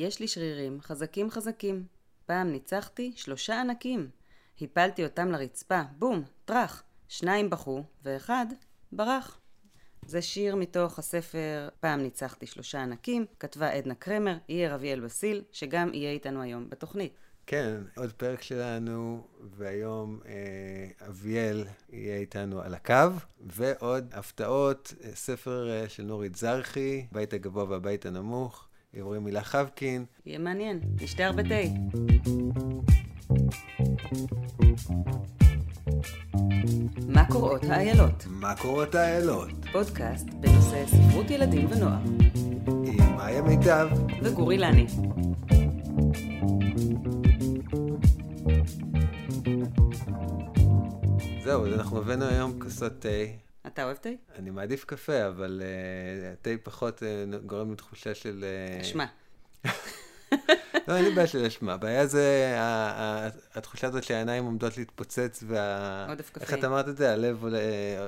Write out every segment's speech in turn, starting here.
יש לי שרירים חזקים חזקים. פעם ניצחתי שלושה ענקים. הפלתי אותם לרצפה, בום, טראח. שניים בכו, ואחד ברח. זה שיר מתוך הספר "פעם ניצחתי שלושה ענקים", כתבה עדנה קרמר, יהיה רביאל בסיל, שגם יהיה איתנו היום בתוכנית. כן, עוד פרק שלנו, והיום אה, אביאל יהיה איתנו על הקו, ועוד הפתעות, אה, ספר אה, של נורית זרחי, בית הגבוה והבית הנמוך, עברי מילה חבקין. יהיה מעניין, נשתה הרבה תה. מה קוראות האיילות? מה קורות האיילות? פודקאסט בנושא ספרות ילדים ונוער. עם מאיה מיטב. וגורי לני. זהו, אז אנחנו הבאנו היום כוסות תה. אתה אוהב תה? אני מעדיף קפה, אבל אה, תה פחות אה, גורם לתחושה של... אה, אשמה. לא, אין לי בעיה של אשמה. הבעיה זה התחושה הזאת שהעיניים עומדות להתפוצץ, וה... עודף איך קפאין. את אמרת את זה? הלב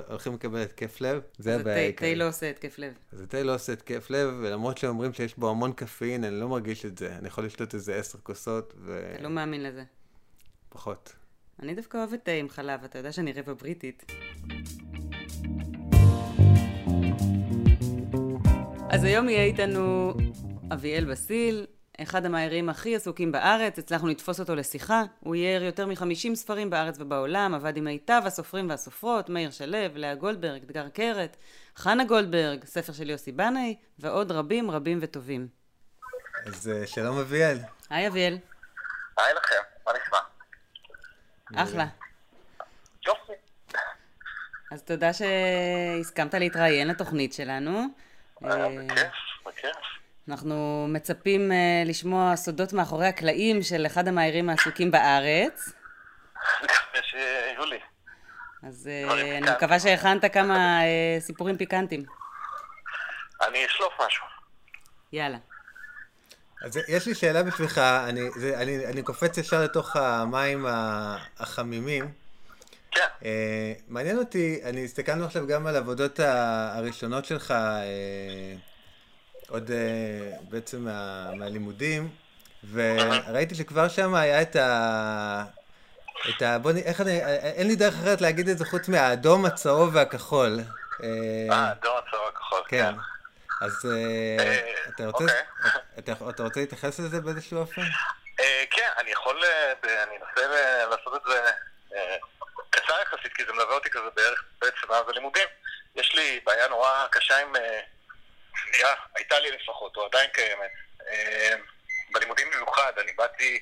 הולכים לקבל התקף לב? זה הבעיה העיקרית. תה לא עושה התקף לב. אז התה לא עושה התקף לב, ולמרות שאומרים שיש בו המון קפאין, אני לא מרגיש את זה. אני יכול לשתות איזה עשר כוסות, אתה לא מאמין לזה. ופחות. אני דווקא אוהבת תה עם חלב, אתה יודע שאני רבע בריטית. אז היום יהיה איתנו אביאל בסיל, אחד המאיירים הכי עסוקים בארץ, הצלחנו לתפוס אותו לשיחה. הוא אייר יותר מ-50 ספרים בארץ ובעולם, עבד עם מיטב הסופרים והסופרות, מאיר שלו, לאה גולדברג, אתגר קרת, חנה גולדברג, ספר של יוסי בנאי, ועוד רבים רבים וטובים. אז אה, שלום אביאל. היי אביאל, היי לכם, מה נשמע? אחלה. יופי. אז תודה שהסכמת להתראיין לתוכנית שלנו. אה, אה, בכיף, בכיף. אנחנו מצפים אה, לשמוע סודות מאחורי הקלעים של אחד המאיירים העסוקים בארץ. מקווה שיהיו לי. אז אני. מקווה שהכנת כמה סיפורים פיקנטיים. אני אשלוף משהו. יאללה. אז יש לי שאלה בשבילך, אני, זה, אני, אני קופץ ישר לתוך המים החמימים. כן, אה, מעניין אותי, אני הסתכלנו עכשיו גם על העבודות הראשונות שלך, אה, עוד אה, בעצם מה, מהלימודים, וראיתי שכבר שם היה את ה... את ה... בוא נ... איך אני... אין לי דרך אחרת להגיד את זה חוץ מהאדום, הצהוב והכחול. אה, אה, דור הצבא הכחול. כן. אז אתה רוצה... אוקיי. אתה, רוצה להתייחס לזה באיזשהו אופן? כן, אני יכול, אני אנסה לעשות את זה כי זה מלווה אותי כזה בערך בעצם מאז הלימודים. יש לי בעיה נורא קשה עם אה, צביעה, הייתה לי לפחות, או עדיין קיימת. אה, בלימודים במיוחד, אני באתי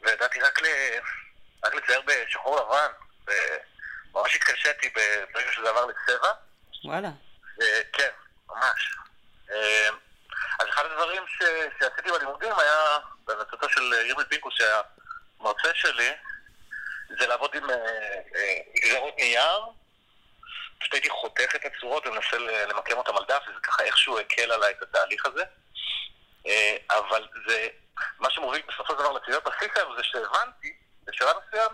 וידעתי רק, ל... רק לצייר בשחור לבן, וממש התקשיתי ברגע שזה עבר לצבע. וואלה. אה, כן, ממש. אה, אז אחד הדברים ש... שעשיתי בלימודים היה, בהמלצתו של ירמי פינקוס, שהיה מרצה שלי, זה לעבוד עם אה, אה, גזרות נייר. פשוט הייתי חותך את הצורות ומנסה למקם אותם על דף, וזה ככה איכשהו הקל עליי את התהליך הזה. אה, אבל זה, מה שמוביל בסופו של דבר לציון בסיס האלו זה שהבנתי, בשלב מסוים,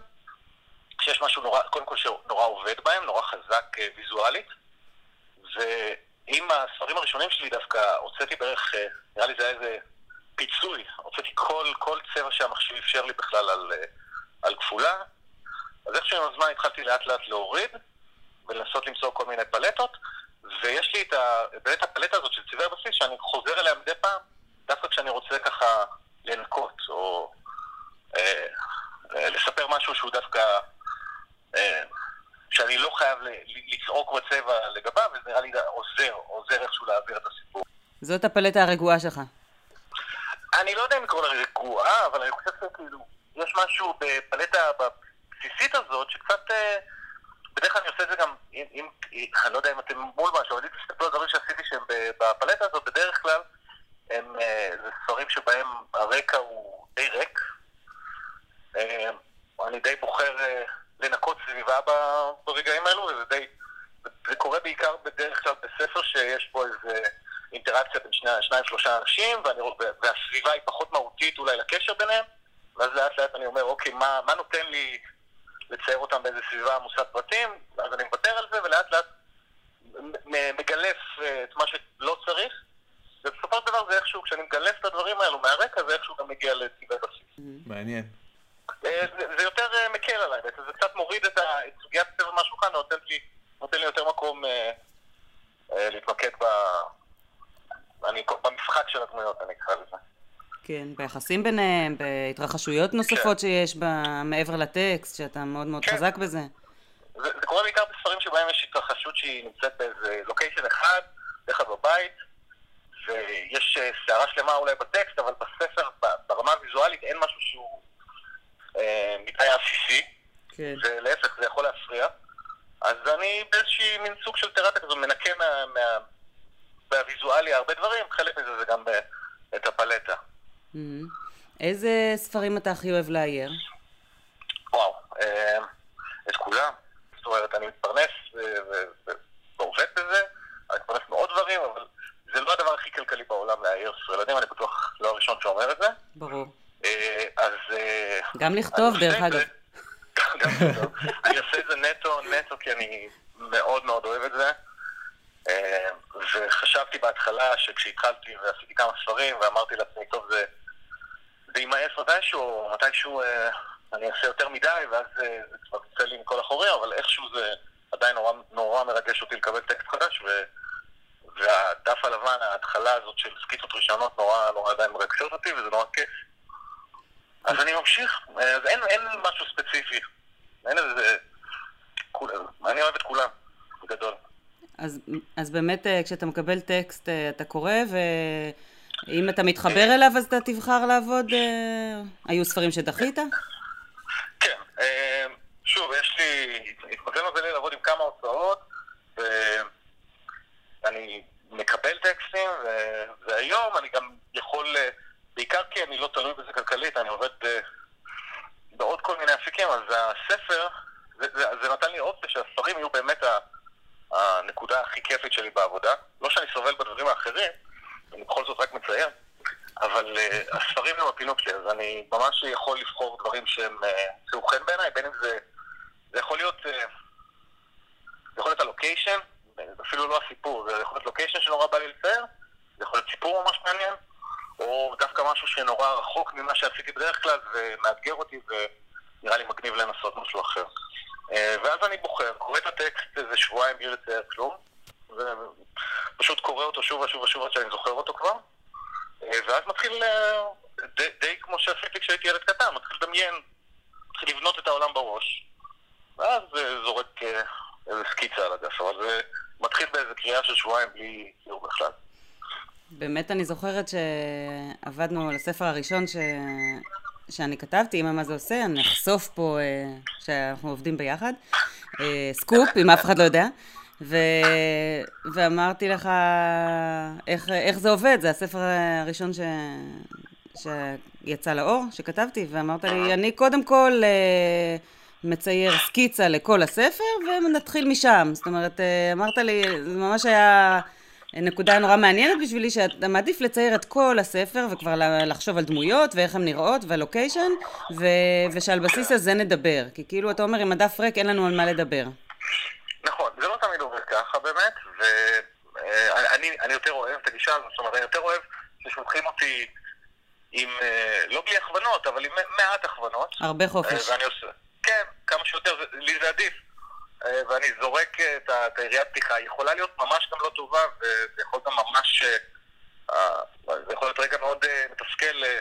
שיש משהו נורא, קודם כל שנורא עובד בהם, נורא חזק ויזואלית, ועם הספרים הראשונים שלי דווקא הוצאתי בערך, אה, נראה לי זה היה איזה פיצוי, הוצאתי כל, כל צבע שהמחשב אפשר לי בכלל על, על כפולה, אז איכשהו עם הזמן התחלתי לאט לאט להוריד ולנסות למצוא כל מיני פלטות, ויש לי את ה, באמת הפלטה הזאת של צבעי הבסיס שאני חוזר אליה מדי פעם, דווקא כשאני רוצה ככה לנקות, או אה, אה, לספר משהו שהוא דווקא, אה, שאני לא חייב לצעוק בצבע לגביו, וזה נראה לי עוזר, עוזר איכשהו להעביר את הסיפור. זאת הפלטה הרגועה שלך. אני לא יודע אם לקרוא לה רגועה, אבל אני חושב שכאילו, יש משהו בפלטה הבסיסית הזאת, שקצת... אה, בדרך כלל אני עושה את זה גם, אם, אם, אני לא יודע אם אתם מול משהו, אבל אם תסתכלו על דברים שעשיתי שהם בפלטה הזאת, בדרך כלל הם, אה, זה ספרים שבהם הרקע הוא די ריק. אה, אני די בוחר לנקות סביבה ברגעים האלו, וזה די... זה קורה בעיקר בדרך כלל בספר שיש בו איזה אינטראקציה בין שני, שניים שלושה אנשים, ואני, והסביבה היא פחות מהותית אולי לקשר ביניהם, ואז לאט לאט אני אומר, אוקיי, מה, מה נותן לי לצייר אותם באיזה סביבה עמוסת פרטים, אז אני מוותר על זה, ולאט לאט מגלף אה, את מה שלא צריך, ובסופו של דבר זה איכשהו, כשאני מגלף את הדברים האלו מהרקע, זה איכשהו גם מגיע לצבעי בסיס. מעניין. אה, זה, יותר אה, מקל עליי בעצם, זה קצת מוריד את, סוגיית הצבע מהשולחן, נותן לי, נותן לי יותר מקום להתמקד ב... אני, במשחק של הדמויות, אני אקרא לזה. כן, ביחסים ביניהם, בהתרחשויות נוספות שיש בה, מעבר לטקסט, שאתה מאוד מאוד כן. חזק בזה. זה, זה קורה בעיקר בספרים שבהם יש התרחשות שהיא נמצאת באיזה לוקיישן אחד, בדרך כלל בבית, ויש אה, סערה שלמה אולי בטקסט, אבל בספר, ברמה הוויזואלית, אין משהו שהוא אה, מדי עסיסי, כן. ולהפך, זה יכול להפריע. אז אני באיזושהי מין סוג של תרפיה כזו מנקה מה, מה, מהוויזואליה הרבה דברים, חלק מזה זה גם ב- את הפלטה. מהמם. איזה ספרים אתה הכי אוהב לאייר? וואו, אה, את כולם. זאת אומרת, אני מתפרנס אה, ועובד בזה, אני מתפרנס מעוד דברים, אבל זה לא הדבר הכי כלכלי בעולם לאייר ספרי ילדים, אני בטוח לא הראשון שאומר את זה. ברור. אה, אז... אה, גם לכתוב, דרך אגב. גם לכתוב. אני עושה את זה נטו, נטו, כי אני מאוד מאוד אוהב את זה. אה, וחשבתי בהתחלה שכשהתחלתי ועשיתי כמה ספרים, ואמרתי לעצמי, טוב, זה זה יימאס מתישהו, מתישהו אה, אני אעשה יותר מדי, ואז אה, זה כבר יצא לי מכל החורים, אבל איכשהו זה עדיין נורא, נורא מרגש אותי לקבל טקסט חדש, ו... והדף הלבן, ההתחלה הזאת של סקיצות ראשונות, נורא נורא עדיין מרגשות אותי, וזה נורא כיף. אז אני ממשיך, אה, אז אין, אין משהו ספציפי. אין איזה... כול- אני אוהב את כולם, בגדול. אז, אז באמת אה, כשאתה מקבל טקסט אה, אתה קורא ואם אתה מתחבר אליו אז אתה תבחר לעבוד, אה, היו ספרים שדחית? כן, אה, שוב, יש לי, התמזל מזלי לעבוד עם כמה הוצאות, ואני מקבל טקסטים, ו- והיום אני גם יכול, אה, בעיקר כי אני לא תלוי בזה כלכלית, אני עובד אה, בעוד כל מיני אפיקים, אז הספר, זה, זה, זה נתן לי אופציה שהספרים יהיו באמת הנקודה הכי כיפית שלי בעבודה. לא שאני סובל בדברים האחרים, אני בכל זאת רק מציין, אבל uh, הספרים הם הפינוק שלי, אז אני ממש יכול לבחור דברים שהם ימצאו חן בעיניי, בין אם זה... זה יכול להיות... Uh, זה יכול להיות הלוקיישן, אה, אפילו לא הסיפור, זה יכול להיות לוקיישן שנורא בא לי לצייר, זה יכול להיות סיפור ממש מעניין, או דווקא משהו שנורא רחוק ממה שעשיתי בדרך כלל ומאתגר אותי ונראה לי מגניב לנסות משהו אחר. אה, ואז אני בוחר, קורא את הטקסט איזה שבועיים בלי לצייר כלום, ופשוט קורא אותו שוב ושוב ושוב עד שאני זוכר אותו כבר, אה, ואז מתחיל, אה, די, די כמו שעשיתי כשהייתי ילד קטן, מתחיל לדמיין, מתחיל לבנות את העולם בראש, ואז אה, זורק איזה סקיצה על הדף, אבל זה מתחיל באיזה קריאה של שבועיים בלי ציור בכלל. באמת אני זוכרת שעבדנו על הספר הראשון ש... שאני כתבתי, אמא מה זה עושה, אני אחשוף פה שאנחנו עובדים ביחד, סקופ, אם אף אחד לא יודע, ו... ואמרתי לך איך, איך זה עובד, זה הספר הראשון ש... שיצא לאור, שכתבתי, ואמרת לי, אני קודם כל אה, מצייר סקיצה לכל הספר, ונתחיל משם. זאת אומרת, אה, אמרת לי, זה ממש היה נקודה נורא מעניינת בשבילי, שאתה מעדיף לצייר את כל הספר, וכבר לחשוב על דמויות, ואיך הן נראות, והלוקיישן, ו... ושעל בסיס הזה נדבר. כי כאילו, אתה אומר, עם הדף ריק, אין לנו על מה לדבר. נכון, זה לא תמיד עובד ככה באמת, ואני אני יותר אוהב את הגישה הזאת, זאת אומרת, אני יותר אוהב ששולחים אותי עם, אה, לא בלי הכוונות, אבל עם מעט הכוונות. הרבה חופש. אה, ואני עושה, כן, כמה שיותר, לי זה עדיף. אה, ואני זורק אה, את היריית פתיחה, היא יכולה להיות ממש גם לא טובה, וזה יכול גם ממש, אה, אה, זה יכול להיות רגע מאוד אה, מתסכל, אה,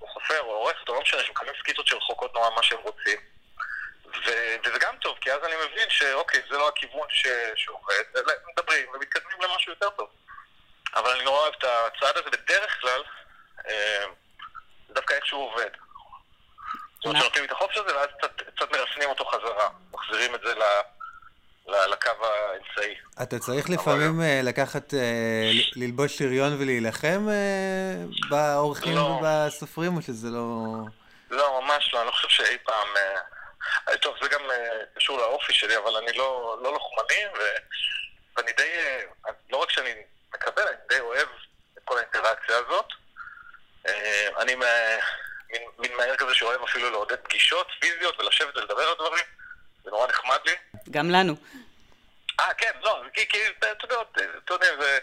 או סופר או עורכת, או לא משנה, שמקבלים סקיצות שרחוקות נורא ממה שהם רוצים. ו- וזה גם טוב, כי אז אני מבין שאוקיי, זה לא הכיוון ש- שעובד, אלא מדברים ומתקדמים למשהו יותר טוב. אבל אני נורא אוהב את הצעד הזה, בדרך כלל, אה, דווקא איך שהוא עובד. זאת אומרת? שנותנים את החופש הזה, ואז קצת, קצת מרסנים אותו חזרה. מחזירים את זה ל, ל, לקו האמצעי. אתה צריך לפעמים אה, לקחת, אה, ללבוש שריון ולהילחם אה, באורחים לא. ובסופרים, או שזה לא... לא, ממש לא, אני לא חושב שאי פעם... אה, טוב, זה גם אה, קשור לאופי שלי, אבל אני לא, לא לוחמני, ו, ואני די... אה, לא רק שאני מקבל, אני די אוהב את כל האינטראקציה הזאת. אני מין, מין מהר כזה שאוהב אפילו לעודד פגישות פיזיות ולשבת ולדבר על דברים, זה נורא נחמד לי. גם לנו. אה, כן, לא, כי, כי, אתה יודע, אתה יודע, זה...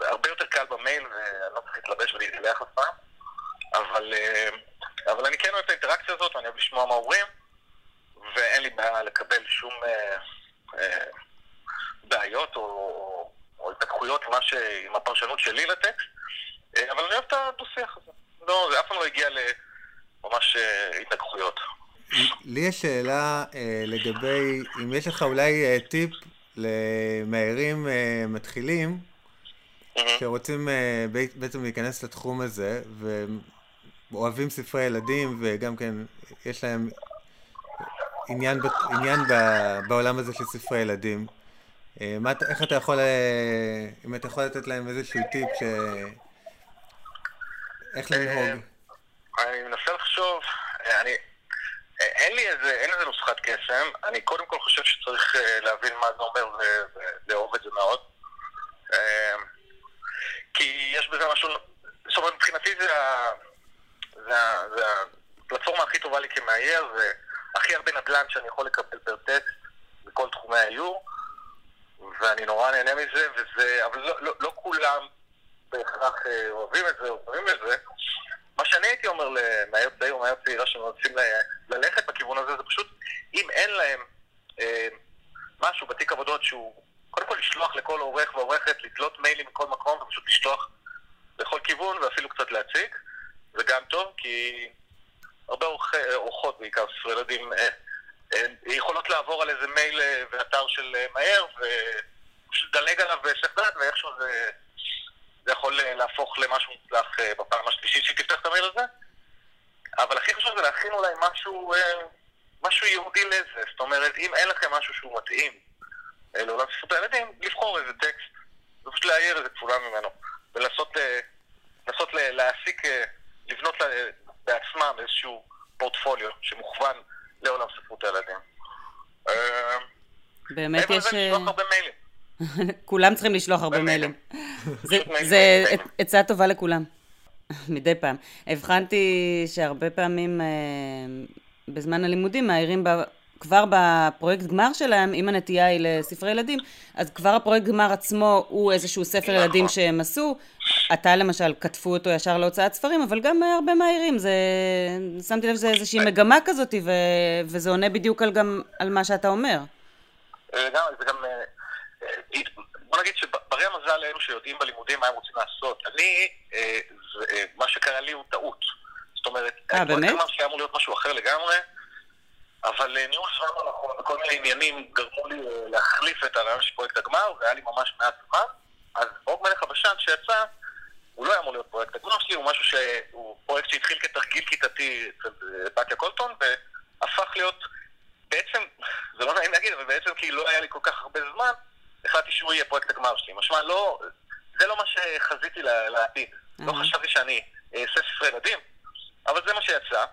הרבה יותר קל במייל, ואני לא צריך להתלבש ולהתגלח אף פעם, אבל, אבל אני כן אוהב את האינטראקציה הזאת, ואני אוהב לשמוע מה אומרים, ואין לי בעיה לקבל שום אה, אה, בעיות או, או התפתחויות עם, ש... עם הפרשנות שלי לטקסט, אה, אבל אני אוהב את הדו-שיח הזה. לא, זה אף פעם לא הגיע לממש התנגחויות. לי יש שאלה אה, לגבי, אם יש לך אולי אה, טיפ למהירים אה, מתחילים, שרוצים אה, בעצם להיכנס לתחום הזה, ואוהבים ספרי ילדים, וגם כן יש להם עניין, עניין בעולם הזה של ספרי ילדים. אה, מה, איך אתה יכול, אה, אם אתה יכול לתת להם איזשהו טיפ ש... איך לנהוג? אני מנסה לחשוב, אה, אני... אה, אין לי איזה, אין איזה נוסחת קסם, אני קודם כל חושב שצריך אה, להבין מה זה אומר ולאהוב את זה מאוד. אה, כי יש בזה משהו, זאת אומרת, מבחינתי זה, זה, זה הפלטפורמה הכי טובה לי כמאייר, זה הכי הרבה נדל"ן שאני יכול לקבל פר טקסט בכל תחומי האיור, ואני נורא נהנה מזה, וזה, אבל לא, לא, לא כולם בהכרח אה, אוהבים את זה, אוהבים את זה. מה שאני הייתי אומר למאייר צעיר או מאייר צעירה ל- ללכת בכיוון הזה, זה פשוט, אם אין להם אה, משהו בתיק עבודות שהוא, קודם כל לשלוח לכל עורך ועורכת, לתלות מיילים מכל מקום ופשוט לשלוח לכל כיוון ואפילו קצת להציג, זה גם טוב, כי הרבה עורכי- עורכות בעיקר, ספרי ילדים, אה, אה, יכולות לעבור על איזה מייל אה, ואתר של אה, מהר, ופשוט לדלג עליו בהיסח דעת, ואיכשהו זה... זה יכול אה, להפוך למשהו מוצלח אה, בפעם השלישית שהיא תפתח את המייל הזה. אבל הכי חשוב זה להכין אולי משהו, אה, משהו ייעודי לזה. זאת אומרת, אם אין לכם משהו שהוא מתאים אה, לעולם ספרות הילדים, לבחור איזה טקסט, ופשוט להעיר איזה כפולה ממנו. ולנסות אה, להעסיק, אה, לבנות בעצמם איזשהו פורטפוליו שמוכוון לעולם ספרות הילדים. אה, באמת יש... אה. כולם צריכים לשלוח הרבה. מיילים. זה-. עצה טובה לכולם. מדי פעם. הבחנתי שהרבה פעמים אה, בזמן הלימודים מעירים ב... כבר בפרויקט גמר שלהם, אם הנטייה היא לספרי ילדים, אז כבר הפרויקט גמר עצמו הוא איזשהו ספר נכון. ילדים שהם עשו. אתה למשל, כתבו אותו ישר להוצאת ספרים, אבל גם אה, הרבה מעירים. זה... שמתי לב שזה איזושהי מגמה כזאת, ו... וזה עונה בדיוק על, גם על מה שאתה אומר. אה, זה גם... אה, בוא נגיד שברי המזל אלו שיודעים בלימודים מה הם רוצים לעשות. אני, זה, מה שקרה לי הוא טעות. זאת אומרת, אה, באמת? הגמר שהיה אמור להיות משהו אחר לגמרי, אבל ניהול זמן לא נכון וכל מיני עניינים גרמו לי להחליף את הרעיון של פרויקט הגמר, והיה לי ממש מעט זמן. אז אוג מלך הבשן שיצא, הוא לא היה אמור להיות פרויקט שלי, הוא משהו שהוא פרויקט שהתחיל כתרגיל כיתתי אצל אה, בתיה קולטון, והפך להיות בעצם, זה לא נעים להגיד, אבל בעצם כי לא היה לי כל כך הרבה זמן, החלטתי שהוא יהיה פרויקט הגמר שלי. משמע, לא, זה לא מה שחזיתי לעתיד. לא אהה. חשבתי שאני אעשה ספרי ילדים, אבל זה מה שיצא,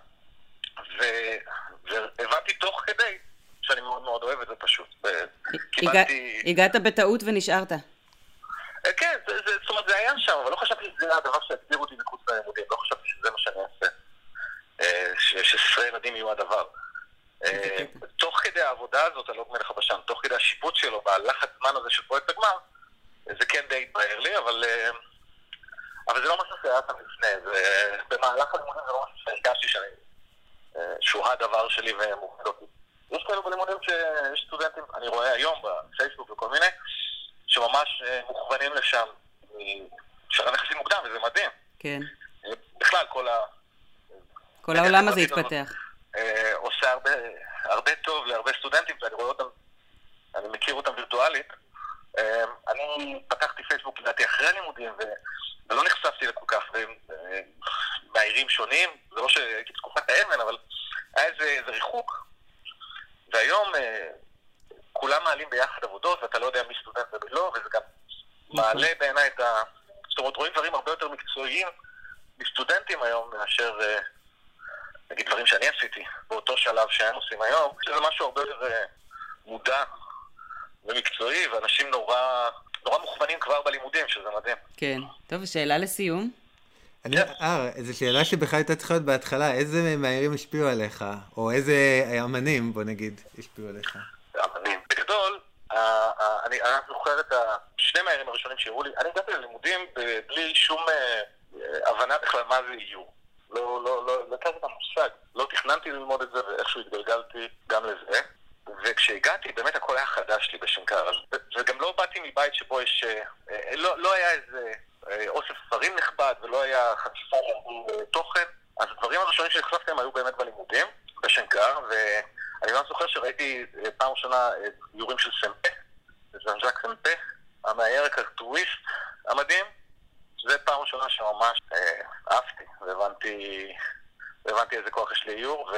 ו- והבנתי תוך כדי שאני מאוד מאוד אוהב את זה פשוט. קיבלתי... הגעת בטעות ונשארת. כן, זה, זה, זאת אומרת, זה היה שם, אבל לא חשבתי שזה הדבר שיגדיר אותי מחוץ ללימודים, לא חשבתי שזה מה שאני אעשה. אה, ש- שספרי ילדים יהיו הדבר. אה, תוך כדי העבודה הזאת על עוד מלך הבשן, תוך כדי השיפוט שלו בלחץ זמן הזה של פרויקט הגמר, זה כן די התבהר לי, אבל, אה, אבל זה לא משהו שהיה שם לפני, זה, במהלך הלימודים זה לא משהו שהרגשתי שאני, שהוא הדבר שלי ומוכן אותי. יש כאלו בלימודים שיש סטודנטים, אני רואה היום בפייסבוק וכל מיני, שממש אה, מוכוונים לשם משלב יחסים מוקדם, וזה מדהים. כן. אה, בכלל, כל ה... כל העולם הזה התפתח. אה, עושה הרבה, הרבה טוב להרבה סטודנטים, ואני רואה אותם, אני מכיר אותם וירטואלית. אני פתחתי פייסבוק לדעתי אחרי הלימודים, ולא נחשפתי לכל כך מאיירים שונים, זה לא שהייתי בתקופת האבן, אבל היה איזה, איזה ריחוק. והיום כולם מעלים ביחד עבודות, ואתה לא יודע מי סטודנט ומי לא, וזה גם מעלה בעיניי את ה... זאת אומרת, רואים דברים הרבה יותר מקצועיים מסטודנטים היום מאשר... אה, נגיד דברים שאני עשיתי באותו שלב שהם עושים היום, שזה משהו הרבה יותר אה, מודע ומקצועי, ואנשים נורא, נורא מוכוונים כבר בלימודים, שזה מדהים. כן. טוב, שאלה לסיום. אני, אה, זו שאלה שבכלל הייתה צריכה להיות בהתחלה, איזה מהירים השפיעו עליך? או איזה אמנים, בוא נגיד, השפיעו עליך? אמנים. בגדול, ה- ה- אני זוכר את. שני מהירים הראשונים שהראו לי, אני הגעתי ללימודים בלי שום אה, הבנה בכלל מה זה איור. לא, לא, לא, לא הייתה את המושג. לא תכננתי ללמוד את זה, ואיכשהו התגלגלתי גם לזה. וכשהגעתי, באמת הכל היה חדש לי בשנקר. וגם לא באתי מבית שבו יש... אה, אה, לא, לא היה איזה אה, אוסף ספרים נכבד, ולא היה חשיפה לתוכן. אז הדברים הראשונים שנחשפתי היו באמת בלימודים, בשנקר, ואני ממש זוכר שראיתי פעם ראשונה איורים של סמפה, ז'אן ז'אק סמפה, המאייר הקרטואיסט המדהים. זה פעם ראשונה שממש אה, אהבתי, והבנתי, והבנתי איזה כוח יש לאיור,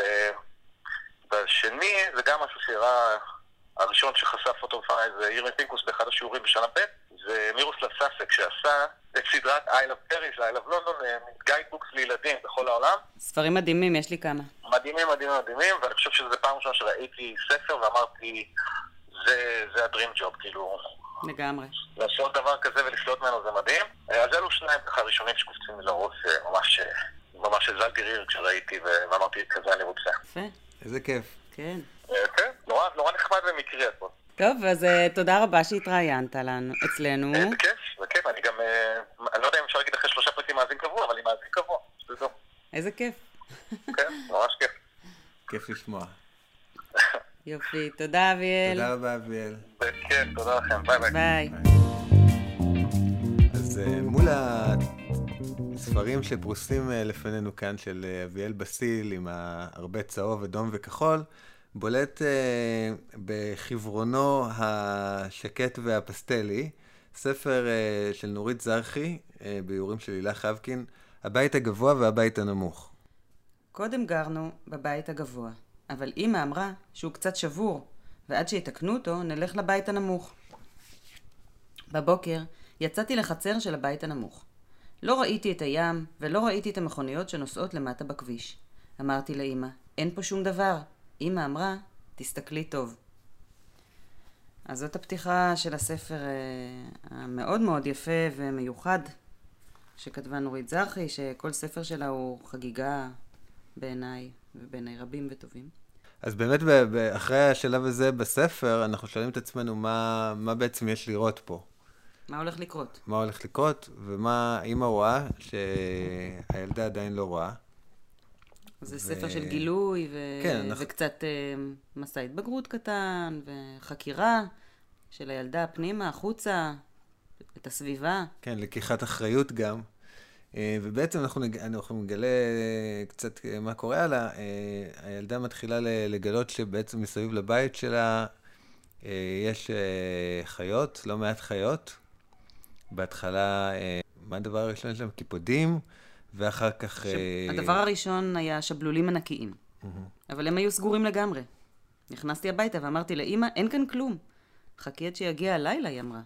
ובשני זה גם משהו שהראה, הראשון שחשף אותו בפניי זה ירמי פינקוס באחד השיעורים בשנה ב', זה מירוסלב סאסק שעשה את סדרת I Love Paris ו-I Love London, גיידבוקס לילדים בכל העולם. ספרים מדהימים, יש לי כמה. מדהימים, מדהימים, מדהימים, ואני חושב שזו פעם ראשונה שראיתי ספר ואמרתי, זה, זה הדרים ג'וב, כאילו, לגמרי. לעשות דבר כזה ולשלוט ממנו זה מדהים. אה, אז אלו שניים ככה ראשונים שקופצים לי לראש, אה, ממש, אה, ממש הזלתי ריר כשראיתי ואמרתי, כזה אני רוצה. יפה. איזה כיף. כן. כן, נורא, נורא נחמד ומקרי הכל. טוב, אז תודה רבה שהתראיינת לנו, אצלנו. זה כיף, זה כיף, אני גם, אני לא יודע אם אפשר להגיד אחרי שלושה פרקים מאזין קבוע, אבל אני מאזין קבוע, זה איזה כיף. כן, ממש כיף. כיף לשמוע. יופי, תודה אביאל. תודה רבה אביאל. כן, תודה לכם, ביי ביי. ביי. אז אה, מול הספרים שפרוסים אה, לפנינו כאן של אה, אביאל בסיל עם הרבה צהוב, אדום וכחול, בולט בחברונו השקט והפסטלי, ספר של נורית זרחי, באיורים של הילה חבקין, הבית הגבוה והבית הנמוך. קודם גרנו בבית הגבוה. אבל אימא אמרה שהוא קצת שבור, ועד שיתקנו אותו, נלך לבית הנמוך. בבוקר יצאתי לחצר של הבית הנמוך. לא ראיתי את הים, ולא ראיתי את המכוניות שנוסעות למטה בכביש. אמרתי לאימא, אין פה שום דבר. אימא אמרה, תסתכלי טוב. אז זאת הפתיחה של הספר אה, המאוד מאוד יפה ומיוחד שכתבה נורית זרחי, שכל ספר שלה הוא חגיגה בעיניי. ובעיניי רבים וטובים. אז באמת, אחרי השלב הזה בספר, אנחנו שואלים את עצמנו מה, מה בעצם יש לראות פה. מה הולך לקרות? מה הולך לקרות, ומה אימא רואה שהילדה עדיין לא רואה. זה ו... ספר של גילוי, ו... כן, אנחנו... וקצת uh, מסע התבגרות קטן, וחקירה של הילדה פנימה, החוצה, את הסביבה. כן, לקיחת אחריות גם. אה, ובעצם אנחנו, נג... אנחנו נגלה אה, קצת אה, מה קורה הלאה. הילדה מתחילה לגלות שבעצם מסביב לבית שלה יש חיות, לא מעט חיות. בהתחלה, מה הדבר הראשון שלהם? קיפודים, ואחר כך... ש... הדבר הראשון היה שבלולים ענקיים, אבל הם היו סגורים לגמרי. נכנסתי הביתה ואמרתי לאימא, אין כאן כלום. חכי עד שיגיע הלילה, היא אמרה.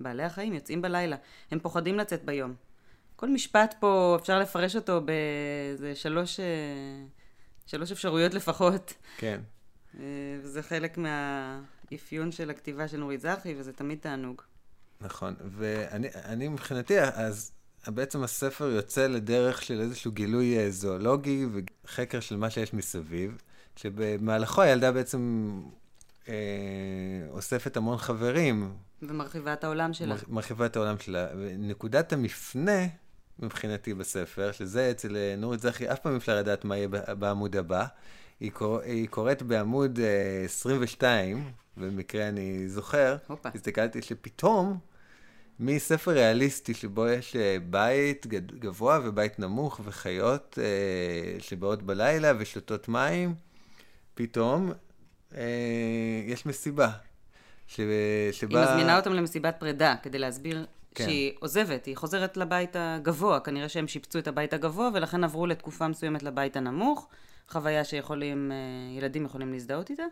בעלי החיים יוצאים בלילה, הם פוחדים לצאת ביום. כל משפט פה, אפשר לפרש אותו באיזה שלוש, אה, שלוש אפשרויות לפחות. כן. אה, וזה חלק מהאפיון של הכתיבה של נורית זרחי, וזה תמיד תענוג. נכון, ואני מבחינתי, אז בעצם הספר יוצא לדרך של איזשהו גילוי אה, זואולוגי וחקר של מה שיש מסביב, שבמהלכו הילדה בעצם אה, אוספת המון חברים. ומרחיבה את העולם שלה. מרחיבה את העולם שלה. נקודת המפנה מבחינתי בספר, שזה אצל אה, נורית זכי, אף פעם אפשר לדעת מה יהיה בעמוד הבא. היא, קור... היא קוראת בעמוד uh, אה, 22, במקרה אני זוכר, Opa. הסתכלתי שפתאום, מספר ריאליסטי שבו יש uh, בית גבוה ובית נמוך וחיות שבאות בלילה ושותות מים, פתאום יש מסיבה. ש... שבה... היא מזמינה אותם למסיבת פרידה כדי להסביר כן. שהיא עוזבת, היא חוזרת לבית הגבוה, כנראה שהם שיפצו את הבית הגבוה ולכן עברו לתקופה מסוימת לבית הנמוך, חוויה שיכולים, אה, ילדים יכולים להזדהות איתה,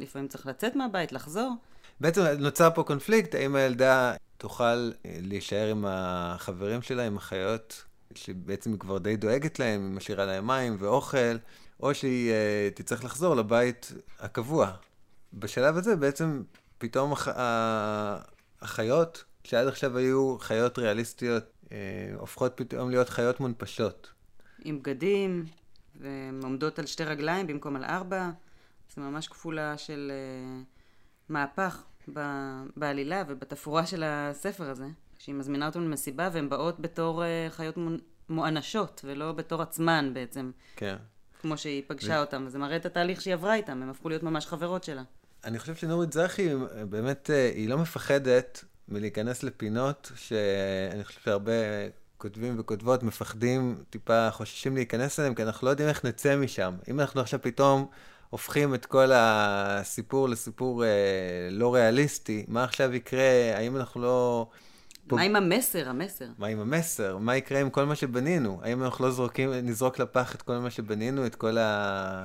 לפעמים צריך לצאת מהבית, לחזור. בעצם נוצר פה קונפליקט, האם הילדה תוכל אה, להישאר עם החברים שלה, עם החיות, שבעצם היא כבר די דואגת להם, היא משאירה להם מים ואוכל, או שהיא uh, תצטרך לחזור לבית הקבוע. בשלב הזה בעצם פתאום הח... החיות שעד עכשיו היו חיות ריאליסטיות, אה, הופכות פתאום להיות חיות מונפשות. עם בגדים, והן עומדות על שתי רגליים במקום על ארבע. זו ממש כפולה של אה, מהפך. ב- בעלילה ובתפאורה של הספר הזה, שהיא מזמינה אותם למסיבה והן באות בתור אה, חיות מו- מואנשות, ולא בתור עצמן בעצם, כן. כמו שהיא פגשה אותם, וזה מראה את התהליך שהיא עברה איתם, הם הפכו להיות ממש חברות שלה. אני חושב שנורית זרחי, באמת, אה, היא לא מפחדת מלהיכנס לפינות שאני חושב שהרבה כותבים וכותבות מפחדים, טיפה חוששים להיכנס אליהם, כי אנחנו לא יודעים איך נצא משם. אם אנחנו עכשיו פתאום הופכים את כל הסיפור לסיפור אה, לא ריאליסטי, מה עכשיו יקרה? האם אנחנו לא... מה עם המסר, המסר? מה עם המסר? מה יקרה עם כל מה שבנינו? האם אנחנו לא זורקים, נזרוק לפח את כל מה שבנינו, את כל ה...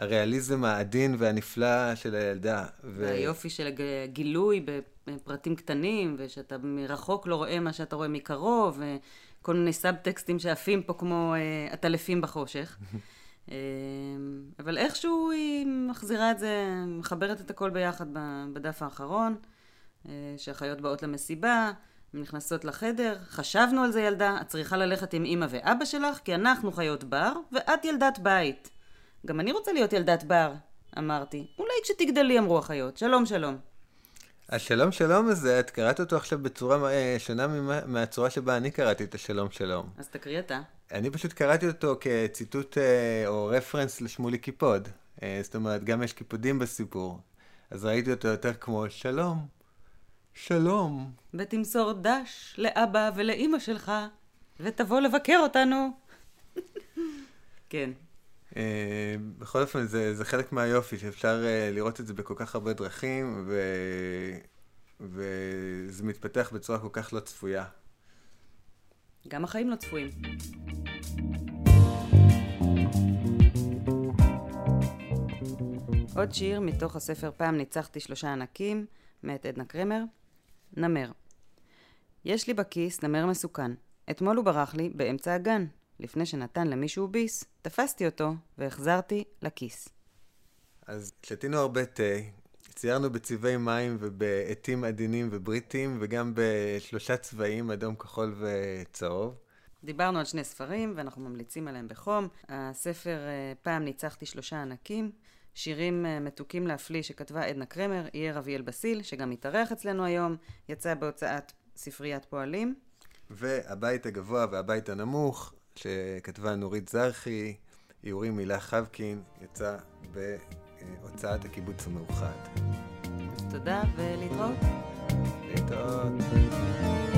הריאליזם העדין והנפלא של הילדה. ו... והיופי של הגילוי בפרטים קטנים, ושאתה מרחוק לא רואה מה שאתה רואה מקרוב, וכל מיני סאבטקסטים שעפים פה כמו אה, עטלפים בחושך. אה, אבל איכשהו היא מחזירה את זה, מחברת את הכל ביחד בדף האחרון, אה, שהחיות באות למסיבה, הן נכנסות לחדר, חשבנו על זה ילדה, את צריכה ללכת עם אמא ואבא שלך, כי אנחנו חיות בר, ואת ילדת בית. גם אני רוצה להיות ילדת בר, אמרתי. אולי כשתגדלי, אמרו החיות. שלום, שלום. השלום שלום הזה, את קראת אותו עכשיו בצורה אה, שונה ממה, מהצורה שבה אני קראתי את השלום שלום. אז תקריא אתה. אני פשוט קראתי אותו כציטוט אה, או רפרנס לשמולי קיפוד. אה, זאת אומרת, גם יש קיפודים בסיפור. אז ראיתי אותו יותר כמו שלום, שלום. ותמסור דש לאבא ולאימא שלך, ותבוא לבקר אותנו. כן. אה, בכל אופן, זה, זה חלק מהיופי, שאפשר אה, לראות את זה בכל כך הרבה דרכים, ו... וזה מתפתח בצורה כל כך לא צפויה. גם החיים לא צפויים. עוד שיר מתוך הספר פעם ניצחתי שלושה ענקים, מאת עדנה קרמר. נמר. יש לי בכיס נמר מסוכן. אתמול הוא ברח לי באמצע הגן. לפני שנתן למישהו ביס, תפסתי אותו והחזרתי לכיס. אז שתינו הרבה תה, ציירנו בצבעי מים ובעטים עדינים ובריטים, וגם בשלושה צבעים, אדום, כחול וצהוב. דיברנו על שני ספרים ואנחנו ממליצים עליהם בחום. הספר אה, פעם ניצחתי שלושה ענקים, שירים אה, מתוקים להפליא שכתבה עדנה קרמר, יהיה אביאל בסיל, שגם התארח אצלנו היום, יצא בהוצאת ספריית פועלים. והבית הגבוה והבית הנמוך, שכתבה נורית זרחי, איורים מילה חבקין, יצא בהוצאת הקיבוץ המאוחד. תודה ולהתראות. להתראות.